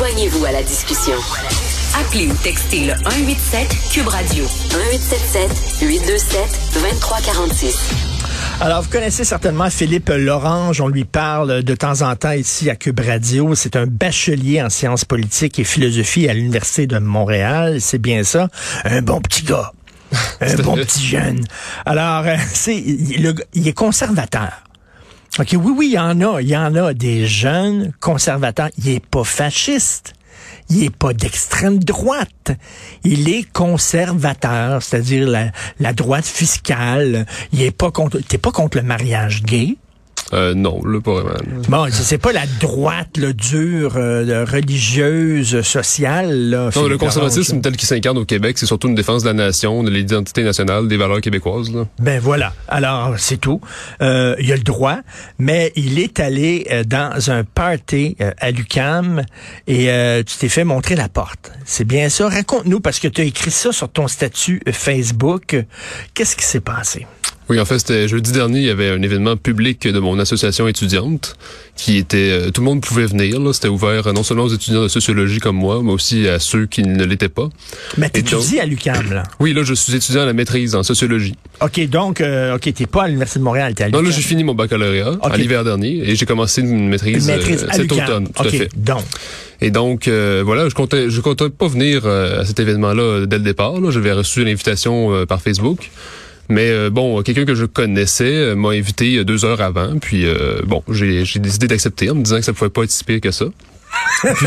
Joignez-vous à la discussion. Appelez ou textez le 187 Cube Radio 1877 827 2346. Alors, vous connaissez certainement Philippe Lorange. On lui parle de temps en temps ici à Cube Radio. C'est un bachelier en sciences politiques et philosophie à l'Université de Montréal. C'est bien ça. Un bon petit gars. Un bon petit jeune. Alors, euh, c'est, il, il est conservateur. OK, oui, oui, il y en a. Il y en a des jeunes conservateurs. Il est pas fasciste il est pas d'extrême droite. Il est conservateur, c'est-à-dire la, la, droite fiscale. Il est pas contre, t'es pas contre le mariage gay. Euh, non, là, pas vraiment. Bon, c'est pas la droite, le dure, euh, religieuse, sociale. Là, non, le conservatisme tel qu'il s'incarne au Québec, c'est surtout une défense de la nation, de l'identité nationale, des valeurs québécoises. Là. Ben voilà. Alors, c'est tout. Euh, il a le droit, mais il est allé euh, dans un party euh, à l'UCAM et tu t'es fait montrer la porte. C'est bien ça. Raconte-nous, parce que tu as écrit ça sur ton statut Facebook. Qu'est-ce qui s'est passé? Oui, en fait, c'était jeudi dernier, il y avait un événement public de mon association étudiante qui était euh, tout le monde pouvait venir c'était ouvert euh, non seulement aux étudiants de sociologie comme moi, mais aussi à ceux qui ne l'étaient pas. Mais tu étudies à l'UQAM là? Oui, là je suis étudiant à la maîtrise en sociologie. OK, donc euh, OK, t'es pas à l'université de Montréal, t'es à Non, là j'ai fini mon baccalauréat à l'hiver dernier et j'ai commencé une maîtrise, une maîtrise euh, cet automne, tout à fait. Donc et donc, voilà, je comptais, je comptais pas venir à cet événement-là dès le départ. J'avais reçu l'invitation par Facebook. Mais euh, bon, quelqu'un que je connaissais euh, m'a invité euh, deux heures avant. Puis bon, j'ai décidé d'accepter en me disant que ça pouvait pas être si pire que ça. puis,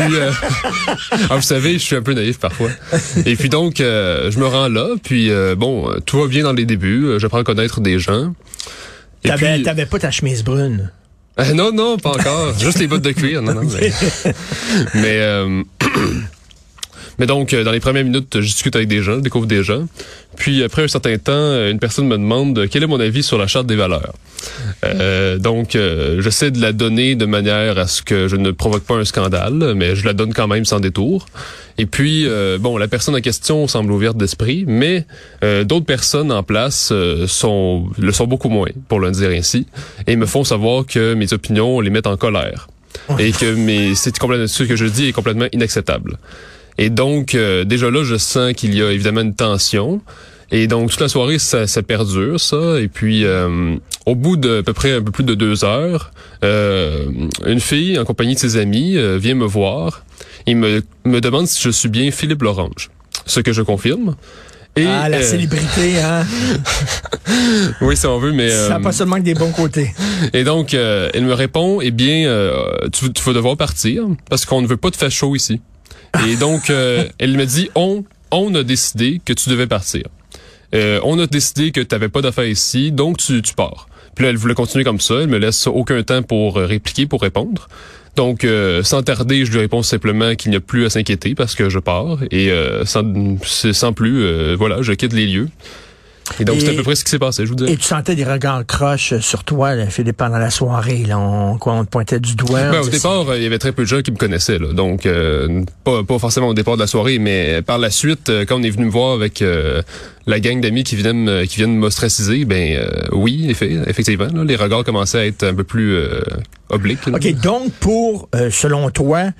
ah, vous savez, je suis un peu naïf parfois. Et puis donc, je me rends là. Puis bon, tout va bien dans les débuts. J'apprends à connaître des gens. T'avais pas ta chemise brune? non, non, pas encore. Juste les bottes de cuir. Non, non. Mais, mais mais donc, euh, dans les premières minutes, je discute avec des gens, je découvre des gens. Puis après un certain temps, euh, une personne me demande quel est mon avis sur la charte des valeurs? Euh, donc, euh, j'essaie de la donner de manière à ce que je ne provoque pas un scandale, mais je la donne quand même sans détour. Et puis, bon, la personne en question semble ouverte d'esprit, mais d'autres personnes en place sont le sont beaucoup moins, pour le dire ainsi, et me font savoir que mes opinions les mettent en colère et que mes, c'est complètement ce que je dis est complètement inacceptable. Et donc, euh, déjà là, je sens qu'il y a évidemment une tension. Et donc, toute la soirée, ça, ça perdure, ça. Et puis, euh, au bout de à peu près un peu plus de deux heures, euh, une fille, en compagnie de ses amis, vient me voir. Il me, me demande si je suis bien Philippe Lorange. Ce que je confirme. Et, ah, la célébrité, hein? oui, si on veut, mais... Ça n'a pas seulement que des bons côtés. Et donc, elle me répond, eh bien, tu, tu vas devoir partir parce qu'on ne veut pas de faire chaud ici. Et donc, euh, elle me dit, on, on a décidé que tu devais partir. Euh, on a décidé que tu n'avais pas d'affaires ici, donc tu, tu pars. Puis là, elle voulait continuer comme ça. Elle me laisse aucun temps pour euh, répliquer, pour répondre. Donc, sans tarder, je lui réponds simplement qu'il n'y a plus à s'inquiéter parce que je pars. Et sans, sans plus, voilà, je quitte les lieux. Et donc, c'est à peu près ce qui s'est passé, je vous dis. Et tu sentais des regards croches sur toi, là, Philippe, pendant la soirée. Là, on, quoi, on te pointait du doigt. Ben, au départ, il y avait très peu de gens qui me connaissaient. Là, donc, euh, pas, pas forcément au départ de la soirée, mais par la suite, euh, quand on est venu me voir avec euh, la gang d'amis qui viennent qui viennent m'ostraciser, ben oui, effectivement, là, les regards commençaient à être un peu plus obliques. OK, donc pour, selon toi,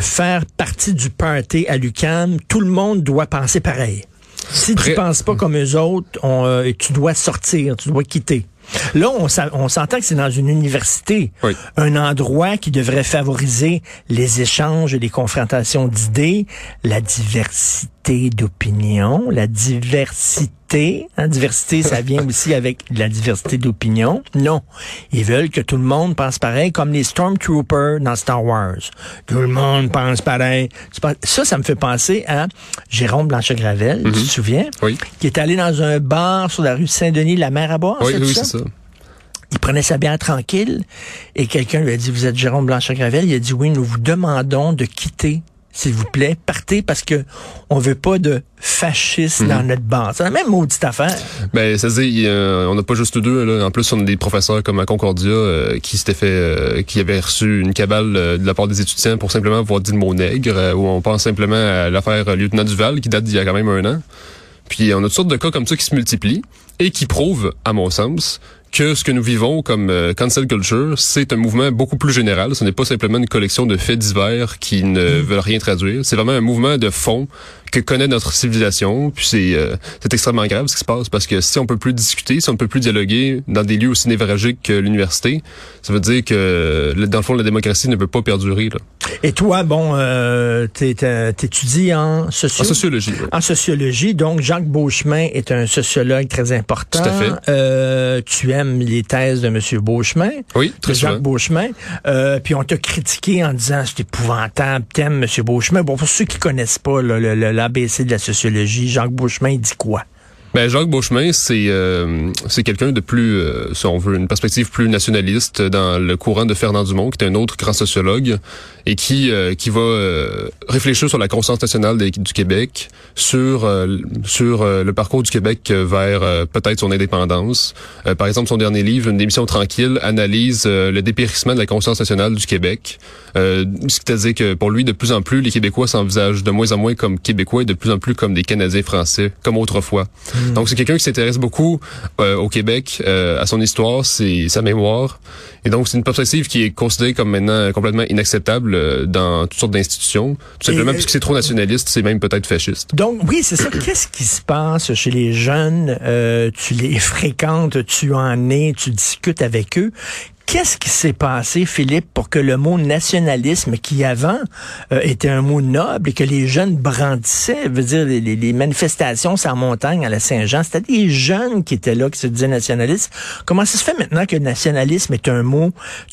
faire partie du party à l'UCAM, tout le monde doit penser pareil? Si tu penses pas comme eux autres, euh, tu dois sortir, tu dois quitter. Là, on, s'entend que c'est dans une université, un endroit qui devrait favoriser les échanges et les confrontations d'idées, la diversité d'opinion, la diversité. Hein, diversité, ça vient aussi avec la diversité d'opinion. Non, ils veulent que tout le monde pense pareil, comme les Stormtroopers dans Star Wars. Tout le monde pense pareil. Ça, ça me fait penser à Jérôme Blanchet-Gravel, tu te mhm. souviens? Oui. Qui est allé dans un bar sur la rue Saint-Denis, la mer à boire. Oui, oui, c'est ça? Il prenait sa bière tranquille et quelqu'un lui a dit, vous êtes Jérôme Blanchet-Gravel? Il a dit, oui, nous vous demandons de quitter s'il vous plaît, partez parce que on veut pas de fascistes dans mhm. notre bar. C'est la même maudite affaire. Ben, ça dit, on n'a pas juste deux. Là. En plus, on a des professeurs comme à Concordia euh, qui s'étaient fait, euh, qui avaient reçu une cabale euh, de la part des étudiants pour simplement pouvoir dire le mot nègre, où on pense simplement à l'affaire lieutenant Duval qui date d'il y a quand même un an. Puis on a toutes sortes de cas comme ça qui se multiplient et qui prouvent, à mon sens, que ce que nous vivons comme euh, cancel culture, c'est un mouvement beaucoup plus général. Ce n'est pas simplement une collection de faits divers qui ne mm. veulent rien traduire. C'est vraiment un mouvement de fond que connaît notre civilisation. Puis c'est euh, c'est extrêmement grave ce qui se passe parce que si on peut plus discuter, si on peut plus dialoguer dans des lieux aussi névralgiques que l'université, ça veut dire que dans le fond la démocratie ne peut pas perdurer. Là. Et toi, bon, euh, t'étudies en, socio... en sociologie. En sociologie, donc Jacques Beauchemin est un sociologue très important. Tout à fait. Euh, tu aimes les thèses de Monsieur Beauchemin. Oui, très de Jacques Beauchemin. Euh, puis on t'a critiqué en disant c'est épouvantable, t'aimes Monsieur Beauchemin. Bon, pour ceux qui connaissent pas l'ABC de la sociologie, Jacques Beauchemin il dit quoi? Ben, Jacques Beauchemin, c'est euh, c'est quelqu'un de plus, euh, si on veut, une perspective plus nationaliste dans le courant de Fernand Dumont, qui est un autre grand sociologue et qui euh, qui va réfléchir sur la conscience nationale du Québec, sur sur le parcours du Québec vers peut-être son indépendance. par exemple, son dernier livre, Une émission tranquille, analyse le dépérissement de la conscience nationale du Québec. C'est-à-dire que pour lui, de plus en plus, les Québécois s'envisagent de moins en moins comme Québécois et de plus en plus comme des Canadiens français, comme autrefois. Mm. Donc, c'est quelqu'un qui s'intéresse beaucoup euh, au Québec, euh, à son histoire, c'est sa mémoire. Et donc, c'est une perspective qui est considérée comme maintenant complètement inacceptable euh, dans toutes sortes d'institutions. Tout simplement parce que c'est trop nationaliste, c'est même peut-être fasciste. Donc, oui, c'est ça. Qu'est-ce qui se passe chez les jeunes? tu les fréquentes, tu en es, tu discutes avec eux. Qu'est-ce qui s'est passé, Philippe, pour que le mot nationalisme, qui avant euh, était un mot noble et que les jeunes brandissaient, veut dire les, manifestations sans montagne à la Saint-Jean, c'était des jeunes qui étaient là, qui se disaient nationalistes. Comment ça se fait maintenant que nationalisme est un mot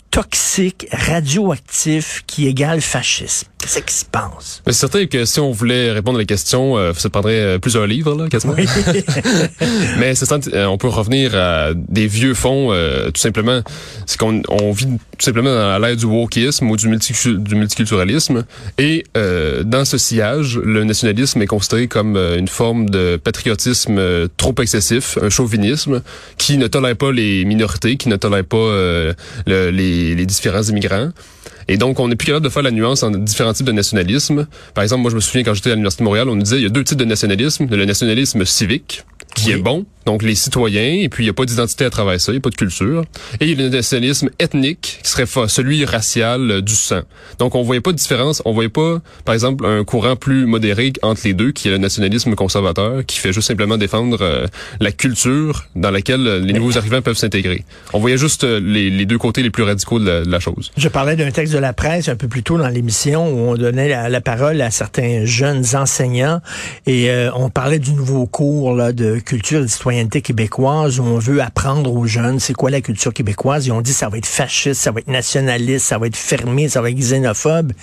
toxique, radioactif, qui égale fascisme? Qu'est-ce qui se passe? C'est certain que si on voulait répondre à la question, euh, ça prendrait euh, plusieurs livres, là, quasiment. Mais c'est euh, on peut revenir à des vieux fonds, tout simplement. C'est qu'on on vit tout simplement à l'ère du wokisme ou du, du multiculturalisme. Et dans ce sillage, le nationalisme est considéré comme une forme de patriotisme trop excessif, un chauvinisme qui ne tolère pas les minorités, qui ne tolère pas les, les différents immigrants. Et donc, on n'est plus capable de faire la nuance entre différents types de nationalisme. Par exemple, moi, je me souviens quand j'étais à l'Université de Montréal, on nous disait il y a deux types de nationalisme. Le nationalisme civique, qui est bon, donc les citoyens, et puis il n'y a pas d'identité à travers ça, il n'y a pas de culture. Et il y a le nationalisme ethnique, qui serait celui racial euh, du sang. Donc on voyait pas de différence, on voyait pas, par exemple, un courant plus modéré entre les deux, qui est le nationalisme conservateur, qui fait juste simplement défendre euh, la culture dans laquelle euh, les nouveaux arrivants peuvent s'intégrer. On voyait juste les, deux côtés les plus radicaux de la, chose. Je parlais d'un texte de la presse un peu plus tôt dans l'émission où on donnait la, parole à certains jeunes enseignants et on parlait du nouveau cours là, de culture de citoyenneté québécoise où on veut apprendre aux jeunes c'est quoi la culture québécoise et on dit ça va être fasciste, ça va être nationaliste, ça va être fermé, ça va être xénophobe.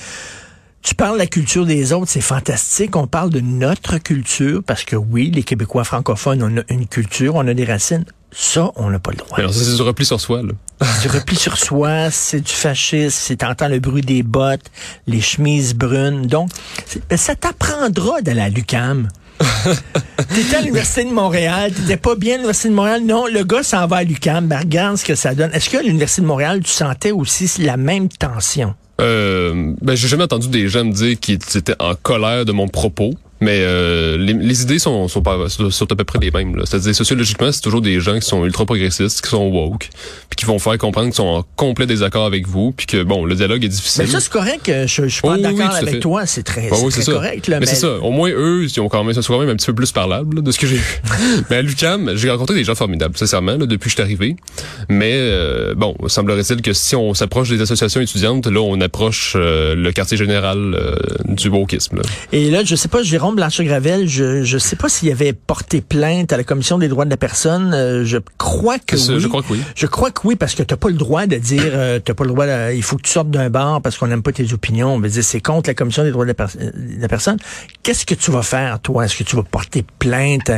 Tu parles de la culture des autres, c'est fantastique. On parle de notre culture parce que oui, les Québécois francophones, on a une culture, on a des racines. Ça, on n'a pas le droit. Alors ça, c'est du repli sur soi. Là. du repli sur soi, c'est du fascisme, c'est t'entends le bruit des bottes, les chemises brunes. Donc, ça t'apprendra de la Lucam. T'étais à l'Université de Montréal, t'étais pas bien à l'Université de Montréal. Non, le gars s'en va à l'UQAM. Ben, regarde ce que ça donne. Est-ce qu'à l'Université de Montréal, tu sentais aussi la même tension? Euh, ben, j'ai jamais entendu des gens me dire qu'ils étaient en colère de mon propos. Mais euh, les, idées sont, sont, pas, sont à peu près les mêmes. C'est-à-dire, sociologiquement, c'est toujours des gens qui sont ultra progressistes, qui sont woke, puis qui vont faire comprendre qu'ils sont en complet désaccord avec vous, puis que, bon, le dialogue est difficile. Mais ça, c'est correct. Je, je suis pas d'accord avec toi. C'est très, bah très correct. mais, c'est ça. Au moins, eux, ils ont quand même, ça soit quand même un petit peu plus parlable de ce que j'ai vu. mais à l'UQAM, j'ai rencontré des gens formidables, sincèrement, là, depuis que je suis arrivé. Mais, euh, bon, semblerait-il que si on s'approche des associations étudiantes, là, on approche euh, le quartier général euh, du wokisme. Et là, je sais pas, Jérôme Blanchet-Gravel, je ne sais pas s'il avait porté plainte à la Commission des droits de la personne. Euh, je crois que oui. Je crois que oui. Je crois que oui, parce que tu pas le droit de dire, euh, t'as pas le droit, il faut que tu sortes d'un bar parce qu'on n'aime pas tes opinions. On dire, c'est contre la Commission des droits de la, personne. Qu'est-ce que tu vas faire, toi? Est-ce que tu vas porter plainte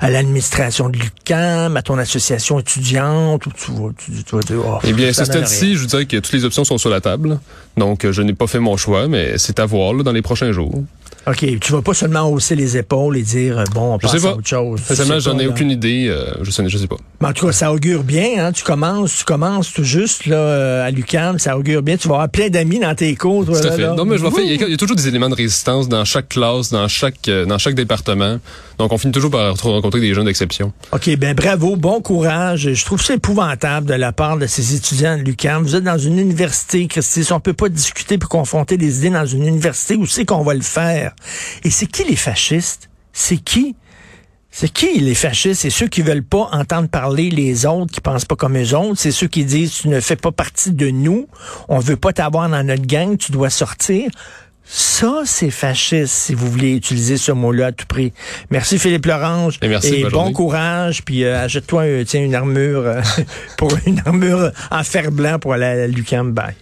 à, l'administration de l'UQAM, à ton association étudiante, ou tu vas, tu, vas dire, oh, Eh bien, à ce stade-ci, je dirais que toutes les options sont sur la table. Donc, je n'ai pas fait mon choix, mais c'est à voir là, dans les prochains jours. OK, tu vas pas seulement hausser les épaules et dire, euh, bon, on Je passe à autre chose. Sincèrement, Je sais j'en ai aucune idée. euh, je sais, je sais pas. Mais en tout cas, ça augure bien. Hein? Tu commences, tu commences tout juste là, euh, à l'UQAM, ça augure bien. Tu vas avoir plein d'amis dans tes cours. Tout à fait. là. Non, mais je vais faire, il y, a, toujours des éléments de résistance dans chaque classe, dans chaque, dans chaque département. Donc, on finit toujours par rencontrer des jeunes d'exception. OK, ben bravo, bon courage. Je trouve ça épouvantable de la part de ces étudiants de l'UQAM. Vous êtes dans une université, Christy. Si on peut pas discuter puis confronter des idées dans une université, où c'est qu'on va le faire? Et c'est qui les fascistes? C'est qui? C'est qui les fascistes? C'est ceux qui veulent pas entendre parler les autres, qui pensent pas comme eux autres. C'est ceux qui disent, tu ne fais pas partie de nous. On veut pas t'avoir dans notre gang, tu dois sortir. Ça, c'est fasciste, si vous voulez utiliser ce mot-là à tout prix. Merci Philippe Lorange. Et merci, bonne bon journée. courage, puis euh, achète-toi euh, tiens, une armure, euh, pour une armure en fer blanc pour aller à la Lucam. Bye.